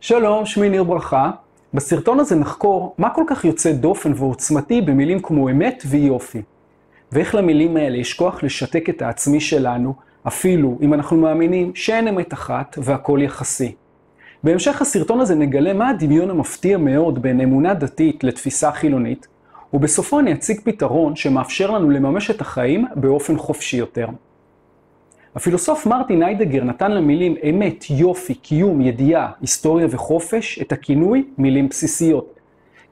שלום, שמי ניר ברכה. בסרטון הזה נחקור מה כל כך יוצא דופן ועוצמתי במילים כמו אמת ויופי. ואיך למילים האלה יש כוח לשתק את העצמי שלנו, אפילו אם אנחנו מאמינים שאין אמת אחת והכל יחסי. בהמשך הסרטון הזה נגלה מה הדמיון המפתיע מאוד בין אמונה דתית לתפיסה חילונית, ובסופו אני אציג פתרון שמאפשר לנו לממש את החיים באופן חופשי יותר. הפילוסוף מרטין היידגר נתן למילים אמת, יופי, קיום, ידיעה, היסטוריה וחופש את הכינוי מילים בסיסיות,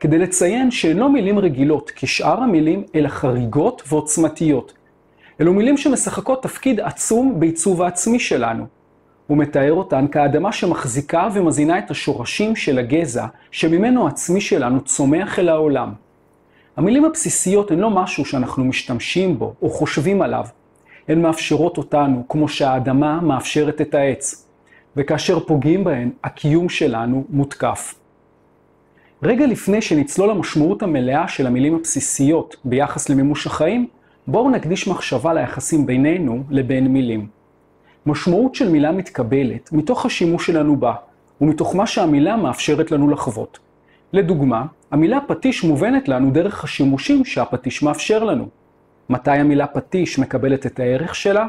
כדי לציין שהן לא מילים רגילות כשאר המילים, אלא חריגות ועוצמתיות. אלו מילים שמשחקות תפקיד עצום בעיצוב העצמי שלנו. הוא מתאר אותן כאדמה שמחזיקה ומזינה את השורשים של הגזע, שממנו העצמי שלנו צומח אל העולם. המילים הבסיסיות הן לא משהו שאנחנו משתמשים בו או חושבים עליו, הן מאפשרות אותנו כמו שהאדמה מאפשרת את העץ, וכאשר פוגעים בהן, הקיום שלנו מותקף. רגע לפני שנצלול למשמעות המלאה של המילים הבסיסיות ביחס למימוש החיים, בואו נקדיש מחשבה ליחסים בינינו לבין מילים. משמעות של מילה מתקבלת מתוך השימוש שלנו בה, ומתוך מה שהמילה מאפשרת לנו לחוות. לדוגמה, המילה פטיש מובנת לנו דרך השימושים שהפטיש מאפשר לנו. מתי המילה פטיש מקבלת את הערך שלה?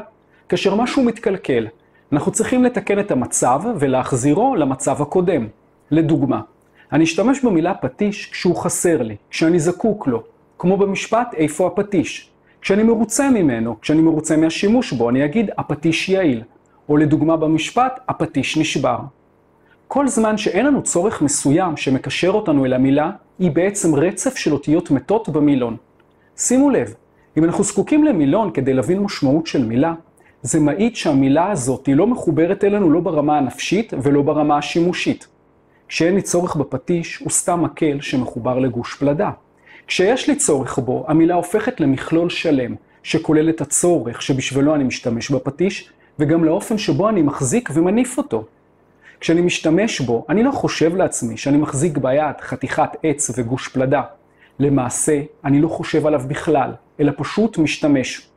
כאשר משהו מתקלקל. אנחנו צריכים לתקן את המצב ולהחזירו למצב הקודם. לדוגמה, אני אשתמש במילה פטיש כשהוא חסר לי, כשאני זקוק לו, כמו במשפט איפה הפטיש. כשאני מרוצה ממנו, כשאני מרוצה מהשימוש בו, אני אגיד הפטיש יעיל. או לדוגמה במשפט, הפטיש נשבר. כל זמן שאין לנו צורך מסוים שמקשר אותנו אל המילה, היא בעצם רצף של אותיות מתות במילון. שימו לב, אם אנחנו זקוקים למילון כדי להבין משמעות של מילה, זה מעיד שהמילה הזאת היא לא מחוברת אלינו לא ברמה הנפשית ולא ברמה השימושית. כשאין לי צורך בפטיש, הוא סתם מקל שמחובר לגוש פלדה. כשיש לי צורך בו, המילה הופכת למכלול שלם, שכולל את הצורך שבשבילו אני משתמש בפטיש, וגם לאופן שבו אני מחזיק ומניף אותו. כשאני משתמש בו, אני לא חושב לעצמי שאני מחזיק ביד חתיכת עץ וגוש פלדה. למעשה, אני לא חושב עליו בכלל, אלא פשוט משתמש.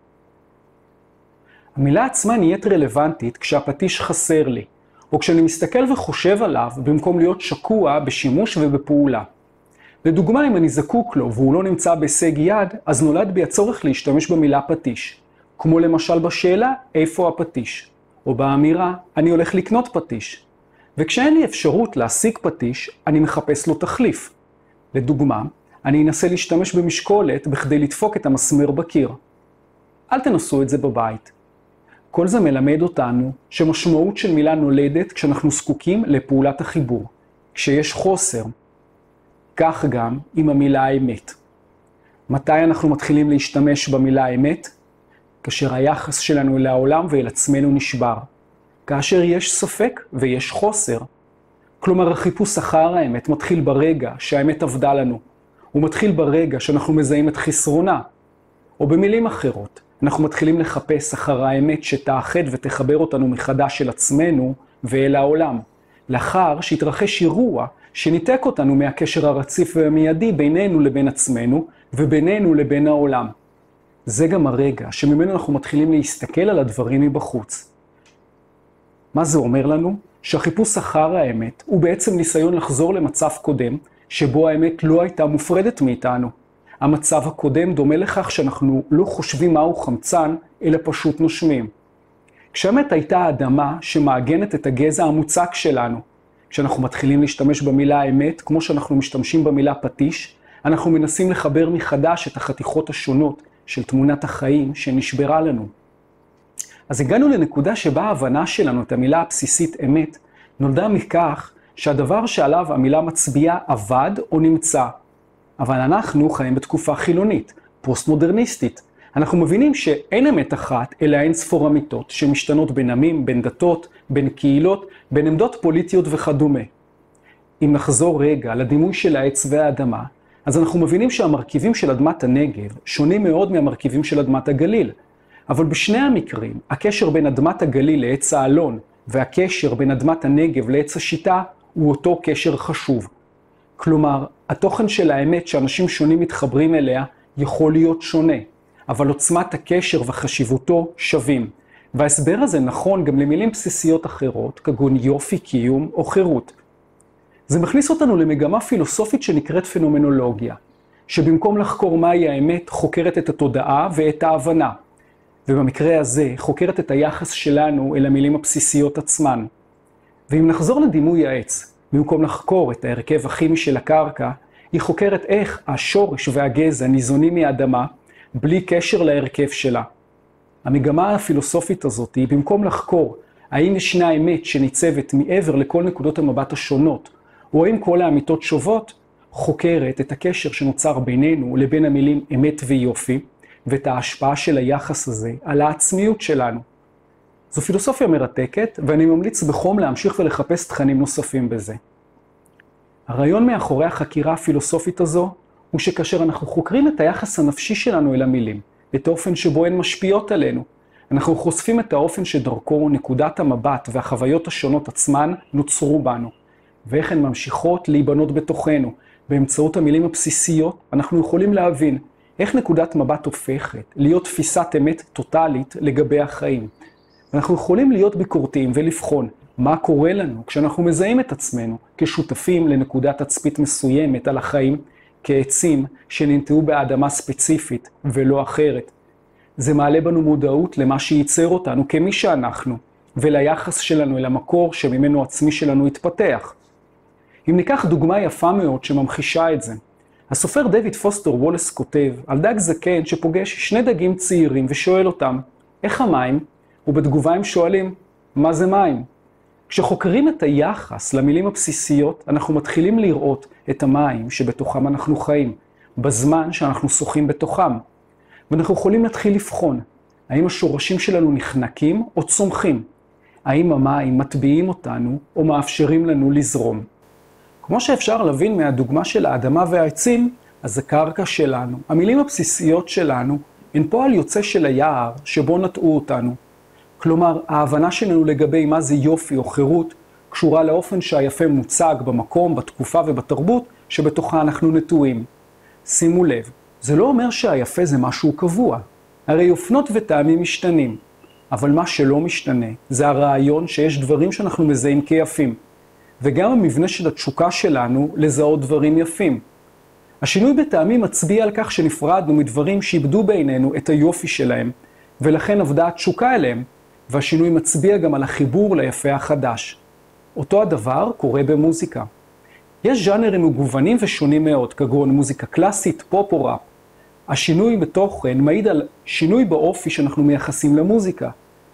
המילה עצמה נהיית רלוונטית כשהפטיש חסר לי, או כשאני מסתכל וחושב עליו במקום להיות שקוע בשימוש ובפעולה. לדוגמה, אם אני זקוק לו והוא לא נמצא בהישג יד, אז נולד בי הצורך להשתמש במילה פטיש. כמו למשל בשאלה, איפה הפטיש? או באמירה, אני הולך לקנות פטיש. וכשאין לי אפשרות להשיג פטיש, אני מחפש לו תחליף. לדוגמה, אני אנסה להשתמש במשקולת בכדי לדפוק את המסמר בקיר. אל תנסו את זה בבית. כל זה מלמד אותנו שמשמעות של מילה נולדת כשאנחנו זקוקים לפעולת החיבור, כשיש חוסר. כך גם עם המילה האמת. מתי אנחנו מתחילים להשתמש במילה האמת? כאשר היחס שלנו אל העולם ואל עצמנו נשבר. כאשר יש ספק ויש חוסר. כלומר, החיפוש אחר האמת מתחיל ברגע שהאמת עבדה לנו. הוא מתחיל ברגע שאנחנו מזהים את חסרונה. או במילים אחרות, אנחנו מתחילים לחפש אחר האמת שתאחד ותחבר אותנו מחדש אל עצמנו ואל העולם. לאחר שהתרחש אירוע שניתק אותנו מהקשר הרציף והמיידי בינינו לבין עצמנו ובינינו לבין העולם. זה גם הרגע שממנו אנחנו מתחילים להסתכל על הדברים מבחוץ. מה זה אומר לנו? שהחיפוש אחר האמת הוא בעצם ניסיון לחזור למצב קודם, שבו האמת לא הייתה מופרדת מאיתנו. המצב הקודם דומה לכך שאנחנו לא חושבים מהו חמצן, אלא פשוט נושמים. כשהאמת הייתה האדמה שמעגנת את הגזע המוצק שלנו. כשאנחנו מתחילים להשתמש במילה אמת, כמו שאנחנו משתמשים במילה פטיש, אנחנו מנסים לחבר מחדש את החתיכות השונות של תמונת החיים שנשברה לנו. אז הגענו לנקודה שבה ההבנה שלנו את המילה הבסיסית אמת נולדה מכך שהדבר שעליו המילה מצביעה עבד או נמצא. אבל אנחנו חיים בתקופה חילונית, פוסט-מודרניסטית. אנחנו מבינים שאין אמת אחת, אלא אין ספור אמיתות, שמשתנות בין עמים, בין דתות, בין קהילות, בין עמדות פוליטיות וכדומה. אם נחזור רגע לדימוי של העץ והאדמה, אז אנחנו מבינים שהמרכיבים של אדמת הנגב שונים מאוד מהמרכיבים של אדמת הגליל. אבל בשני המקרים, הקשר בין אדמת הגליל לעץ האלון, והקשר בין אדמת הנגב לעץ השיטה, הוא אותו קשר חשוב. כלומר, התוכן של האמת שאנשים שונים מתחברים אליה יכול להיות שונה, אבל עוצמת הקשר וחשיבותו שווים. וההסבר הזה נכון גם למילים בסיסיות אחרות, כגון יופי, קיום או חירות. זה מכניס אותנו למגמה פילוסופית שנקראת פנומנולוגיה, שבמקום לחקור מהי האמת, חוקרת את התודעה ואת ההבנה. ובמקרה הזה, חוקרת את היחס שלנו אל המילים הבסיסיות עצמן. ואם נחזור לדימוי העץ, במקום לחקור את ההרכב הכימי של הקרקע, היא חוקרת איך השורש והגזע ניזונים מהאדמה, בלי קשר להרכב שלה. המגמה הפילוסופית הזאת היא, במקום לחקור האם ישנה אמת שניצבת מעבר לכל נקודות המבט השונות, או האם כל האמיתות שוות, חוקרת את הקשר שנוצר בינינו לבין המילים אמת ויופי, ואת ההשפעה של היחס הזה על העצמיות שלנו. זו פילוסופיה מרתקת, ואני ממליץ בחום להמשיך ולחפש תכנים נוספים בזה. הרעיון מאחורי החקירה הפילוסופית הזו, הוא שכאשר אנחנו חוקרים את היחס הנפשי שלנו אל המילים, את האופן שבו הן משפיעות עלינו, אנחנו חושפים את האופן שדרכו נקודת המבט והחוויות השונות עצמן נוצרו בנו, ואיך הן ממשיכות להיבנות בתוכנו. באמצעות המילים הבסיסיות, אנחנו יכולים להבין איך נקודת מבט הופכת להיות תפיסת אמת טוטאלית לגבי החיים. אנחנו יכולים להיות ביקורתיים ולבחון מה קורה לנו כשאנחנו מזהים את עצמנו כשותפים לנקודת תצפית מסוימת על החיים, כעצים שננטעו באדמה ספציפית ולא אחרת. זה מעלה בנו מודעות למה שייצר אותנו כמי שאנחנו, וליחס שלנו אל המקור שממנו עצמי שלנו התפתח. אם ניקח דוגמה יפה מאוד שממחישה את זה, הסופר דויד פוסטר וולס כותב על דג זקן שפוגש שני דגים צעירים ושואל אותם, איך המים? ובתגובה הם שואלים, מה זה מים? כשחוקרים את היחס למילים הבסיסיות, אנחנו מתחילים לראות את המים שבתוכם אנחנו חיים, בזמן שאנחנו שוחים בתוכם. ואנחנו יכולים להתחיל לבחון, האם השורשים שלנו נחנקים או צומחים? האם המים מטביעים אותנו או מאפשרים לנו לזרום? כמו שאפשר להבין מהדוגמה של האדמה והעצים, אז הקרקע שלנו, המילים הבסיסיות שלנו, הן פועל יוצא של היער שבו נטעו אותנו. כלומר, ההבנה שלנו לגבי מה זה יופי או חירות, קשורה לאופן שהיפה מוצג במקום, בתקופה ובתרבות שבתוכה אנחנו נטועים. שימו לב, זה לא אומר שהיפה זה משהו קבוע. הרי אופנות וטעמים משתנים. אבל מה שלא משתנה, זה הרעיון שיש דברים שאנחנו מזהים כיפים. וגם המבנה של התשוקה שלנו לזהות דברים יפים. השינוי בטעמים מצביע על כך שנפרדנו מדברים שאיבדו בעינינו את היופי שלהם, ולכן עבדה התשוקה אליהם, והשינוי מצביע גם על החיבור ליפה החדש. אותו הדבר קורה במוזיקה. יש ז'אנרים מגוונים ושונים מאוד, כגון מוזיקה קלאסית, פופ או ראפ. השינוי בתוכן מעיד על שינוי באופי שאנחנו מייחסים למוזיקה.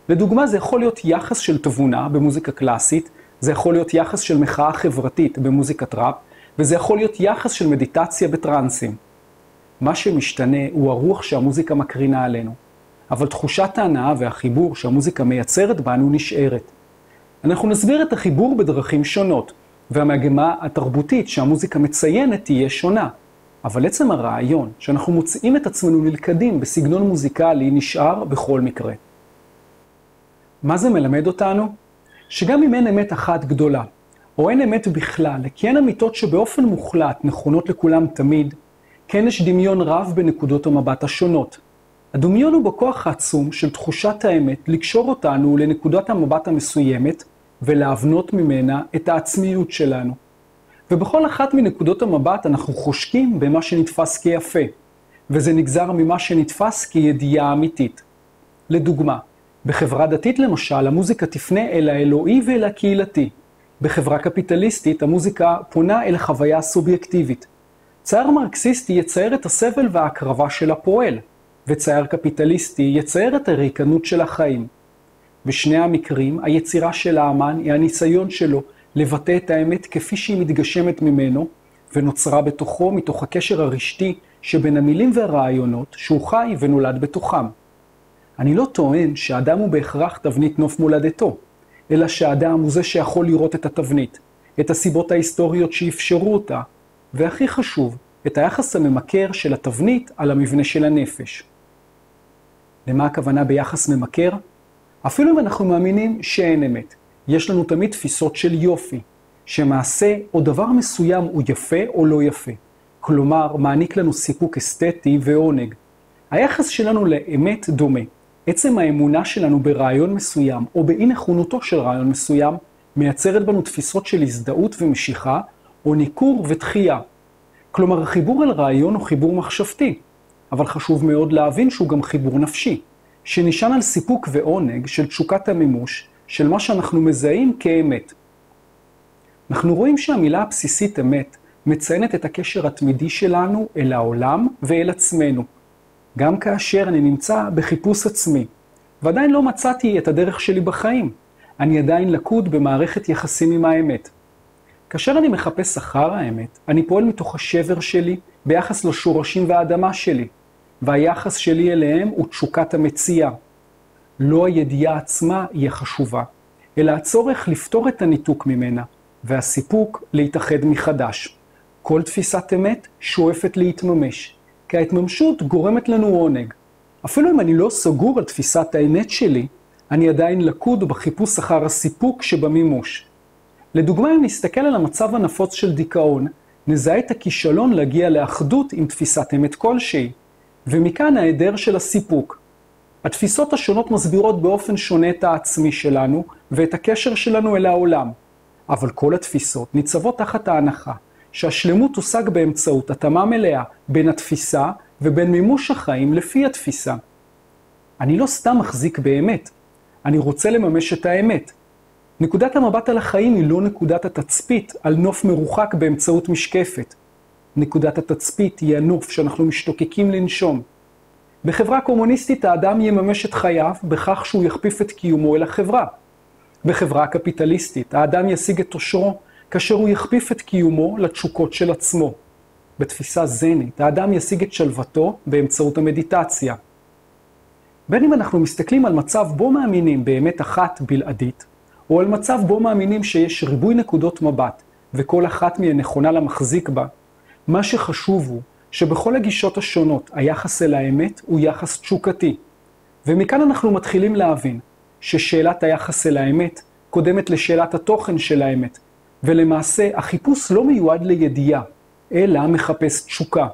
לדוגמה, זה יכול להיות יחס של תבונה במוזיקה קלאסית, זה יכול להיות יחס של מחאה חברתית במוזיקת ראפ, וזה יכול להיות יחס של מדיטציה בטרנסים. מה שמשתנה הוא הרוח שהמוזיקה מקרינה עלינו, אבל תחושת ההנאה והחיבור שהמוזיקה מייצרת בנו נשארת. אנחנו נסביר את החיבור בדרכים שונות, והמגמה התרבותית שהמוזיקה מציינת תהיה שונה. אבל עצם הרעיון שאנחנו מוצאים את עצמנו נלכדים בסגנון מוזיקלי נשאר בכל מקרה. מה זה מלמד אותנו? שגם אם אין אמת אחת גדולה, או אין אמת בכלל, כי אין אמיתות שבאופן מוחלט נכונות לכולם תמיד, כן יש דמיון רב בנקודות המבט השונות. הדמיון הוא בכוח העצום של תחושת האמת לקשור אותנו לנקודת המבט המסוימת ולהבנות ממנה את העצמיות שלנו. ובכל אחת מנקודות המבט אנחנו חושקים במה שנתפס כיפה, וזה נגזר ממה שנתפס כידיעה אמיתית. לדוגמה, בחברה דתית למשל, המוזיקה תפנה אל האלוהי ואל הקהילתי. בחברה קפיטליסטית, המוזיקה פונה אל החוויה הסובייקטיבית. צייר מרקסיסטי יצייר את הסבל וההקרבה של הפועל, וצייר קפיטליסטי יצייר את הריקנות של החיים. בשני המקרים, היצירה של האמן היא הניסיון שלו לבטא את האמת כפי שהיא מתגשמת ממנו, ונוצרה בתוכו מתוך הקשר הרשתי שבין המילים והרעיונות שהוא חי ונולד בתוכם. אני לא טוען שאדם הוא בהכרח תבנית נוף מולדתו, אלא שאדם הוא זה שיכול לראות את התבנית, את הסיבות ההיסטוריות שאפשרו אותה, והכי חשוב, את היחס הממכר של התבנית על המבנה של הנפש. למה הכוונה ביחס ממכר? אפילו אם אנחנו מאמינים שאין אמת, יש לנו תמיד תפיסות של יופי, שמעשה או דבר מסוים הוא יפה או לא יפה. כלומר, מעניק לנו סיפוק אסתטי ועונג. היחס שלנו לאמת דומה. עצם האמונה שלנו ברעיון מסוים, או באי נכונותו של רעיון מסוים, מייצרת בנו תפיסות של הזדהות ומשיכה, או ניכור ותחייה. כלומר, החיבור אל רעיון הוא חיבור מחשבתי, אבל חשוב מאוד להבין שהוא גם חיבור נפשי, שנשען על סיפוק ועונג של תשוקת המימוש של מה שאנחנו מזהים כאמת. אנחנו רואים שהמילה הבסיסית אמת מציינת את הקשר התמידי שלנו אל העולם ואל עצמנו, גם כאשר אני נמצא בחיפוש עצמי, ועדיין לא מצאתי את הדרך שלי בחיים. אני עדיין לקוד במערכת יחסים עם האמת. כאשר אני מחפש אחר האמת, אני פועל מתוך השבר שלי ביחס לשורשים והאדמה שלי, והיחס שלי אליהם הוא תשוקת המציאה. לא הידיעה עצמה היא החשובה, אלא הצורך לפתור את הניתוק ממנה, והסיפוק להתאחד מחדש. כל תפיסת אמת שואפת להתממש, כי ההתממשות גורמת לנו עונג. אפילו אם אני לא סגור על תפיסת האמת שלי, אני עדיין לקוד בחיפוש אחר הסיפוק שבמימוש. לדוגמה, אם נסתכל על המצב הנפוץ של דיכאון, נזהה את הכישלון להגיע לאחדות עם תפיסת אמת כלשהי, ומכאן ההיעדר של הסיפוק. התפיסות השונות מסבירות באופן שונה את העצמי שלנו ואת הקשר שלנו אל העולם, אבל כל התפיסות ניצבות תחת ההנחה שהשלמות תושג באמצעות התאמה מלאה בין התפיסה ובין מימוש החיים לפי התפיסה. אני לא סתם מחזיק באמת, אני רוצה לממש את האמת. נקודת המבט על החיים היא לא נקודת התצפית על נוף מרוחק באמצעות משקפת. נקודת התצפית היא הנוף שאנחנו משתוקקים לנשום. בחברה קומוניסטית האדם יממש את חייו בכך שהוא יכפיף את קיומו אל החברה. בחברה קפיטליסטית האדם ישיג את עושרו כאשר הוא יכפיף את קיומו לתשוקות של עצמו. בתפיסה זנית, האדם ישיג את שלוותו באמצעות המדיטציה. בין אם אנחנו מסתכלים על מצב בו מאמינים באמת אחת בלעדית, או על מצב בו מאמינים שיש ריבוי נקודות מבט, וכל אחת מהן נכונה למחזיק בה, מה שחשוב הוא שבכל הגישות השונות היחס אל האמת הוא יחס תשוקתי. ומכאן אנחנו מתחילים להבין ששאלת היחס אל האמת קודמת לשאלת התוכן של האמת, ולמעשה החיפוש לא מיועד לידיעה, אלא מחפש תשוקה.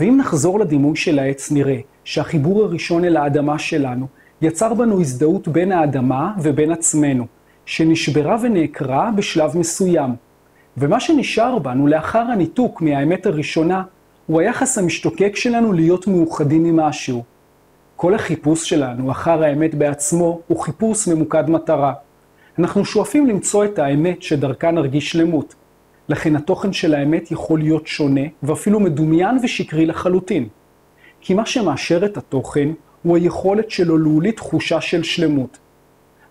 ואם נחזור לדימוי של העץ נראה שהחיבור הראשון אל האדמה שלנו יצר בנו הזדהות בין האדמה ובין עצמנו, שנשברה ונעקרה בשלב מסוים. ומה שנשאר בנו לאחר הניתוק מהאמת הראשונה, הוא היחס המשתוקק שלנו להיות מאוחדים עם משהו. כל החיפוש שלנו אחר האמת בעצמו הוא חיפוש ממוקד מטרה. אנחנו שואפים למצוא את האמת שדרכה נרגיש שלמות. לכן התוכן של האמת יכול להיות שונה ואפילו מדומיין ושקרי לחלוטין. כי מה שמאשר את התוכן הוא היכולת שלו להוליד תחושה של שלמות.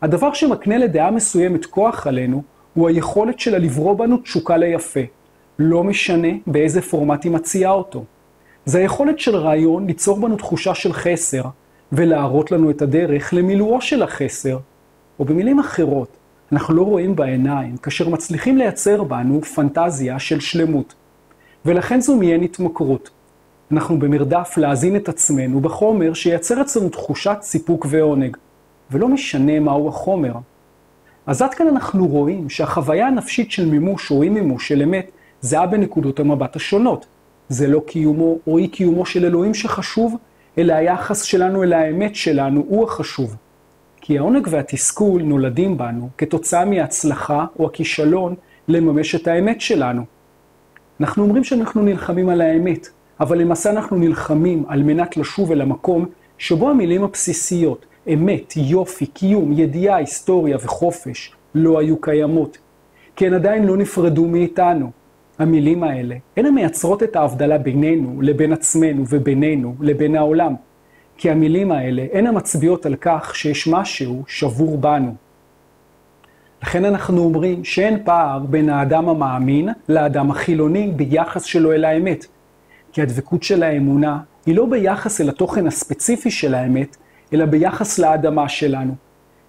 הדבר שמקנה לדעה מסוימת כוח עלינו הוא היכולת שלה לברוא בנו תשוקה ליפה. לא משנה באיזה פורמט היא מציעה אותו. זה היכולת של רעיון ליצור בנו תחושה של חסר, ולהראות לנו את הדרך למילואו של החסר. או במילים אחרות, אנחנו לא רואים בעיניים כאשר מצליחים לייצר בנו פנטזיה של שלמות. ולכן זו מעין התמכרות. אנחנו במרדף להזין את עצמנו בחומר שייצר אצלנו תחושת סיפוק ועונג, ולא משנה מהו החומר. אז עד כאן אנחנו רואים שהחוויה הנפשית של מימוש או אי מימוש של אמת זהה בנקודות המבט השונות. זה לא קיומו או אי קיומו של אלוהים שחשוב, אלא היחס שלנו אל האמת שלנו הוא החשוב. כי העונג והתסכול נולדים בנו כתוצאה מההצלחה או הכישלון לממש את האמת שלנו. אנחנו אומרים שאנחנו נלחמים על האמת, אבל למעשה אנחנו נלחמים על מנת לשוב אל המקום שבו המילים הבסיסיות, אמת, יופי, קיום, ידיעה, היסטוריה וחופש, לא היו קיימות. כי הן עדיין לא נפרדו מאיתנו. המילים האלה הן המייצרות את ההבדלה בינינו לבין עצמנו ובינינו לבין העולם. כי המילים האלה הן המצביעות על כך שיש משהו שבור בנו. לכן אנחנו אומרים שאין פער בין האדם המאמין לאדם החילוני ביחס שלו אל האמת. כי הדבקות של האמונה היא לא ביחס אל התוכן הספציפי של האמת, אלא ביחס לאדמה שלנו.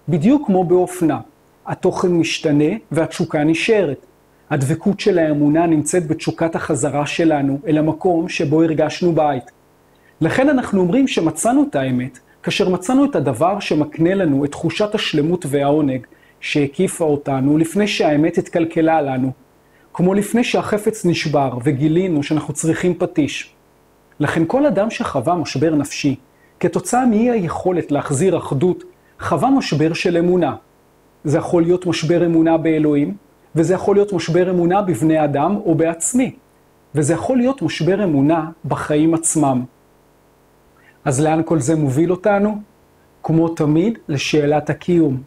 בדיוק כמו באופנה, התוכן משתנה והתשוקה נשארת. הדבקות של האמונה נמצאת בתשוקת החזרה שלנו אל המקום שבו הרגשנו בית. לכן אנחנו אומרים שמצאנו את האמת, כאשר מצאנו את הדבר שמקנה לנו את תחושת השלמות והעונג שהקיפה אותנו לפני שהאמת התקלקלה לנו, כמו לפני שהחפץ נשבר וגילינו שאנחנו צריכים פטיש. לכן כל אדם שחווה משבר נפשי, כתוצאה מאי היכולת להחזיר אחדות, חווה משבר של אמונה. זה יכול להיות משבר אמונה באלוהים, וזה יכול להיות משבר אמונה בבני אדם או בעצמי, וזה יכול להיות משבר אמונה בחיים עצמם. אז לאן כל זה מוביל אותנו? כמו תמיד, לשאלת הקיום.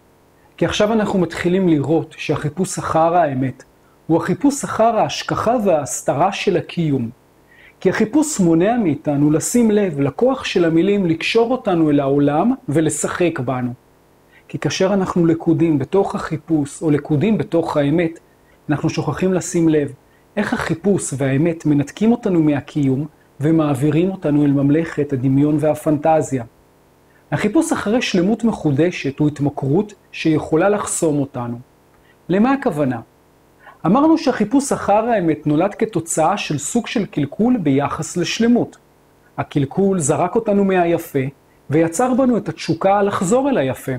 כי עכשיו אנחנו מתחילים לראות שהחיפוש אחר האמת הוא החיפוש אחר ההשכחה וההסתרה של הקיום. כי החיפוש מונע מאיתנו לשים לב לכוח של המילים לקשור אותנו אל העולם ולשחק בנו. כי כאשר אנחנו לכודים בתוך החיפוש או לכודים בתוך האמת, אנחנו שוכחים לשים לב איך החיפוש והאמת מנתקים אותנו מהקיום ומעבירים אותנו אל ממלכת הדמיון והפנטזיה. החיפוש אחרי שלמות מחודשת הוא התמכרות שיכולה לחסום אותנו. למה הכוונה? אמרנו שהחיפוש אחר האמת נולד כתוצאה של סוג של קלקול ביחס לשלמות. הקלקול זרק אותנו מהיפה ויצר בנו את התשוקה לחזור אל היפה.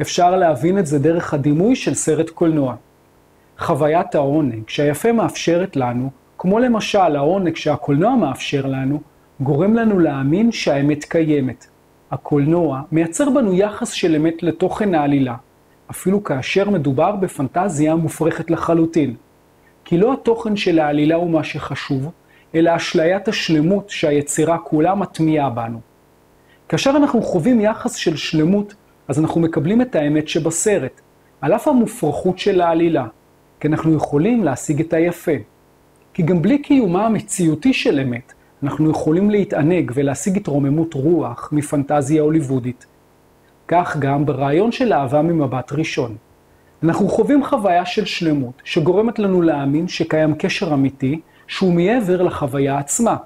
אפשר להבין את זה דרך הדימוי של סרט קולנוע. חוויית העונג שהיפה מאפשרת לנו, כמו למשל העונג שהקולנוע מאפשר לנו, גורם לנו להאמין שהאמת קיימת. הקולנוע מייצר בנו יחס של אמת לתוכן העלילה, אפילו כאשר מדובר בפנטזיה מופרכת לחלוטין. כי לא התוכן של העלילה הוא מה שחשוב, אלא אשליית השלמות שהיצירה כולה מטמיעה בנו. כאשר אנחנו חווים יחס של שלמות, אז אנחנו מקבלים את האמת שבסרט, על אף המופרכות של העלילה, כי אנחנו יכולים להשיג את היפה. כי גם בלי קיומה המציאותי של אמת, אנחנו יכולים להתענג ולהשיג התרוממות רוח מפנטזיה הוליוודית. כך גם ברעיון של אהבה ממבט ראשון. אנחנו חווים חוויה של שלמות, שגורמת לנו להאמין שקיים קשר אמיתי, שהוא מעבר לחוויה עצמה.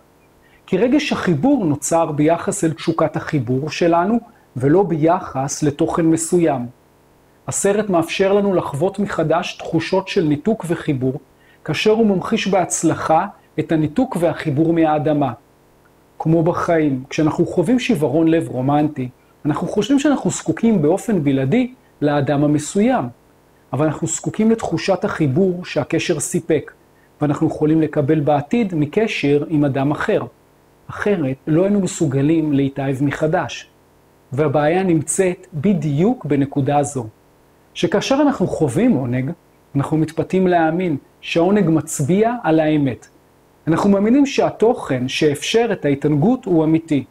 כי רגש החיבור נוצר ביחס אל תשוקת החיבור שלנו, ולא ביחס לתוכן מסוים. הסרט מאפשר לנו לחוות מחדש תחושות של ניתוק וחיבור, כאשר הוא ממחיש בהצלחה את הניתוק והחיבור מהאדמה. כמו בחיים, כשאנחנו חווים שיוורון לב רומנטי, אנחנו חושבים שאנחנו זקוקים באופן בלעדי לאדם המסוים, אבל אנחנו זקוקים לתחושת החיבור שהקשר סיפק, ואנחנו יכולים לקבל בעתיד מקשר עם אדם אחר. אחרת, לא היינו מסוגלים להתאהב מחדש. והבעיה נמצאת בדיוק בנקודה זו. שכאשר אנחנו חווים עונג, אנחנו מתפתים להאמין שהעונג מצביע על האמת. אנחנו מאמינים שהתוכן שאפשר את ההתענגות הוא אמיתי,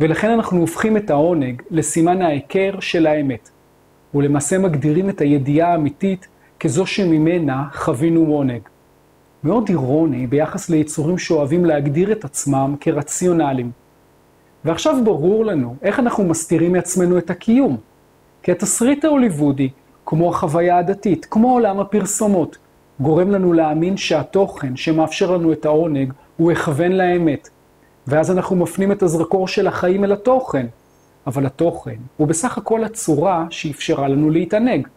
ולכן אנחנו הופכים את העונג לסימן ההיכר של האמת, ולמעשה מגדירים את הידיעה האמיתית כזו שממנה חווינו עונג. מאוד אירוני ביחס ליצורים שאוהבים להגדיר את עצמם כרציונליים. ועכשיו ברור לנו איך אנחנו מסתירים מעצמנו את הקיום. כי התסריט ההוליוודי, כמו החוויה הדתית, כמו עולם הפרסומות, גורם לנו להאמין שהתוכן שמאפשר לנו את העונג הוא הכוון לאמת. ואז אנחנו מפנים את הזרקור של החיים אל התוכן. אבל התוכן הוא בסך הכל הצורה שאפשרה לנו להתענג.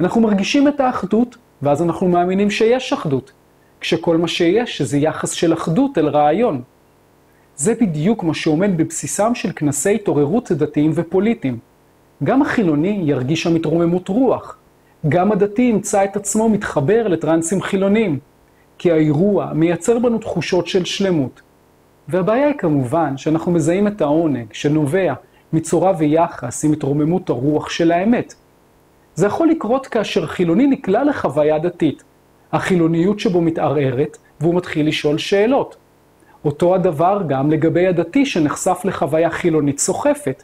אנחנו מרגישים את האחדות, ואז אנחנו מאמינים שיש אחדות, כשכל מה שיש זה יחס של אחדות אל רעיון. זה בדיוק מה שעומד בבסיסם של כנסי התעוררות דתיים ופוליטיים. גם החילוני ירגיש שם התרוממות רוח. גם הדתי ימצא את עצמו מתחבר לטרנסים חילונים. כי האירוע מייצר בנו תחושות של שלמות. והבעיה היא כמובן שאנחנו מזהים את העונג שנובע מצורה ויחס עם התרוממות הרוח של האמת. זה יכול לקרות כאשר חילוני נקלע לחוויה דתית. החילוניות שבו מתערערת, והוא מתחיל לשאול שאלות. אותו הדבר גם לגבי הדתי שנחשף לחוויה חילונית סוחפת.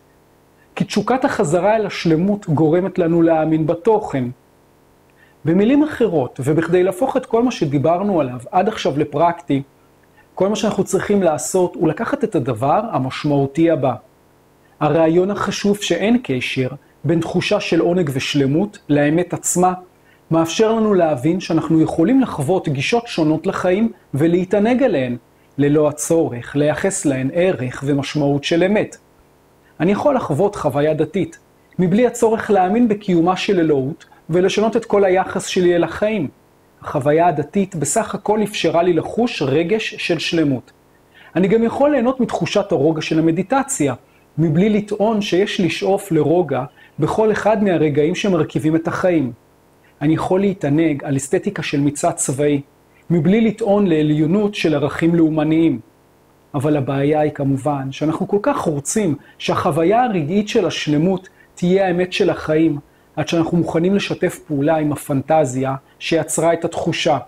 כי תשוקת החזרה אל השלמות גורמת לנו להאמין בתוכן. במילים אחרות, ובכדי להפוך את כל מה שדיברנו עליו עד עכשיו לפרקטי, כל מה שאנחנו צריכים לעשות הוא לקחת את הדבר המשמעותי הבא. הרעיון החשוב שאין קשר בין תחושה של עונג ושלמות לאמת עצמה, מאפשר לנו להבין שאנחנו יכולים לחוות גישות שונות לחיים ולהתענג עליהן, ללא הצורך לייחס להן ערך ומשמעות של אמת. אני יכול לחוות חוויה דתית, מבלי הצורך להאמין בקיומה של אלוהות ולשנות את כל היחס שלי אל החיים. החוויה הדתית בסך הכל אפשרה לי לחוש רגש של שלמות. אני גם יכול ליהנות מתחושת הרוגע של המדיטציה, מבלי לטעון שיש לשאוף לרוגע בכל אחד מהרגעים שמרכיבים את החיים. אני יכול להתענג על אסתטיקה של מצעד צבאי, מבלי לטעון לעליונות של ערכים לאומניים. אבל הבעיה היא כמובן שאנחנו כל כך רוצים שהחוויה הרגעית של השלמות תהיה האמת של החיים, עד שאנחנו מוכנים לשתף פעולה עם הפנטזיה שיצרה את התחושה.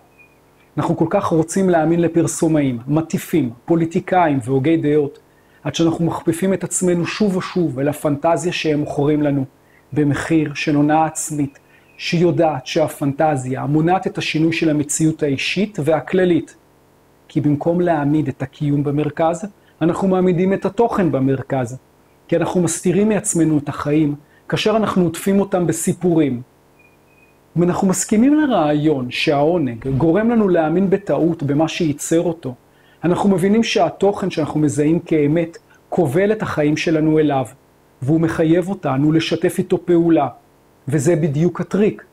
אנחנו כל כך רוצים להאמין לפרסומאים, מטיפים, פוליטיקאים והוגי דעות, עד שאנחנו מכפיפים את עצמנו שוב ושוב אל הפנטזיה שהם מוכרים לנו, במחיר של הונאה עצמית, שיודעת שהפנטזיה מונעת את השינוי של המציאות האישית והכללית. כי במקום להעמיד את הקיום במרכז, אנחנו מעמידים את התוכן במרכז. כי אנחנו מסתירים מעצמנו את החיים, כאשר אנחנו עוטפים אותם בסיפורים. אם אנחנו מסכימים לרעיון שהעונג גורם לנו להאמין בטעות במה שייצר אותו, אנחנו מבינים שהתוכן שאנחנו מזהים כאמת כובל את החיים שלנו אליו, והוא מחייב אותנו לשתף איתו פעולה. וזה בדיוק הטריק.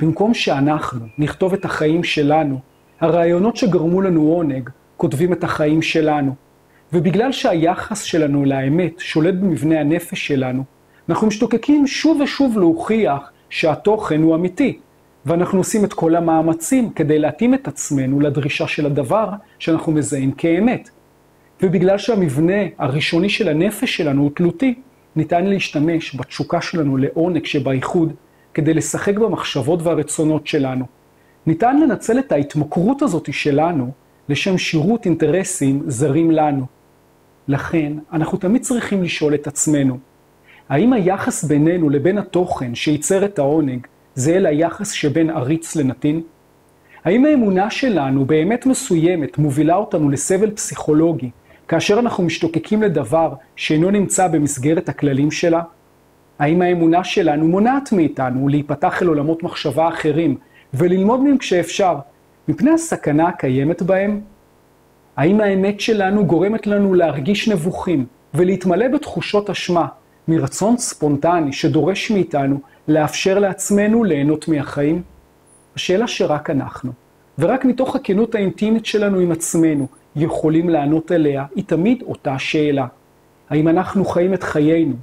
במקום שאנחנו נכתוב את החיים שלנו, הרעיונות שגרמו לנו עונג כותבים את החיים שלנו. ובגלל שהיחס שלנו לאמת שולט במבנה הנפש שלנו, אנחנו משתוקקים שוב ושוב להוכיח שהתוכן הוא אמיתי, ואנחנו עושים את כל המאמצים כדי להתאים את עצמנו לדרישה של הדבר שאנחנו מזהים כאמת. ובגלל שהמבנה הראשוני של הנפש שלנו הוא תלותי, ניתן להשתמש בתשוקה שלנו לעונג שבאיחוד כדי לשחק במחשבות והרצונות שלנו. ניתן לנצל את ההתמכרות הזאת שלנו לשם שירות אינטרסים זרים לנו. לכן, אנחנו תמיד צריכים לשאול את עצמנו, האם היחס בינינו לבין התוכן שייצר את העונג זהה ליחס שבין עריץ לנתין? האם האמונה שלנו באמת מסוימת מובילה אותנו לסבל פסיכולוגי כאשר אנחנו משתוקקים לדבר שאינו נמצא במסגרת הכללים שלה? האם האמונה שלנו מונעת מאיתנו להיפתח אל עולמות מחשבה אחרים וללמוד מהם כשאפשר, מפני הסכנה הקיימת בהם? האם האמת שלנו גורמת לנו להרגיש נבוכים ולהתמלא בתחושות אשמה מרצון ספונטני שדורש מאיתנו לאפשר לעצמנו ליהנות מהחיים? השאלה שרק אנחנו, ורק מתוך הכנות האינטימית שלנו עם עצמנו, יכולים לענות עליה, היא תמיד אותה שאלה. האם אנחנו חיים את חיינו,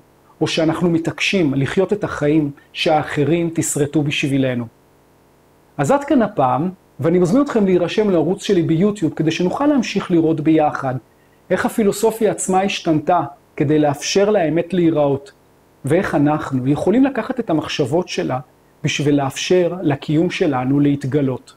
או שאנחנו מתעקשים לחיות את החיים שהאחרים תשרטו בשבילנו? אז עד כאן הפעם, ואני מזמין אתכם להירשם לערוץ שלי ביוטיוב כדי שנוכל להמשיך לראות ביחד איך הפילוסופיה עצמה השתנתה כדי לאפשר לאמת להיראות, ואיך אנחנו יכולים לקחת את המחשבות שלה בשביל לאפשר לקיום שלנו להתגלות.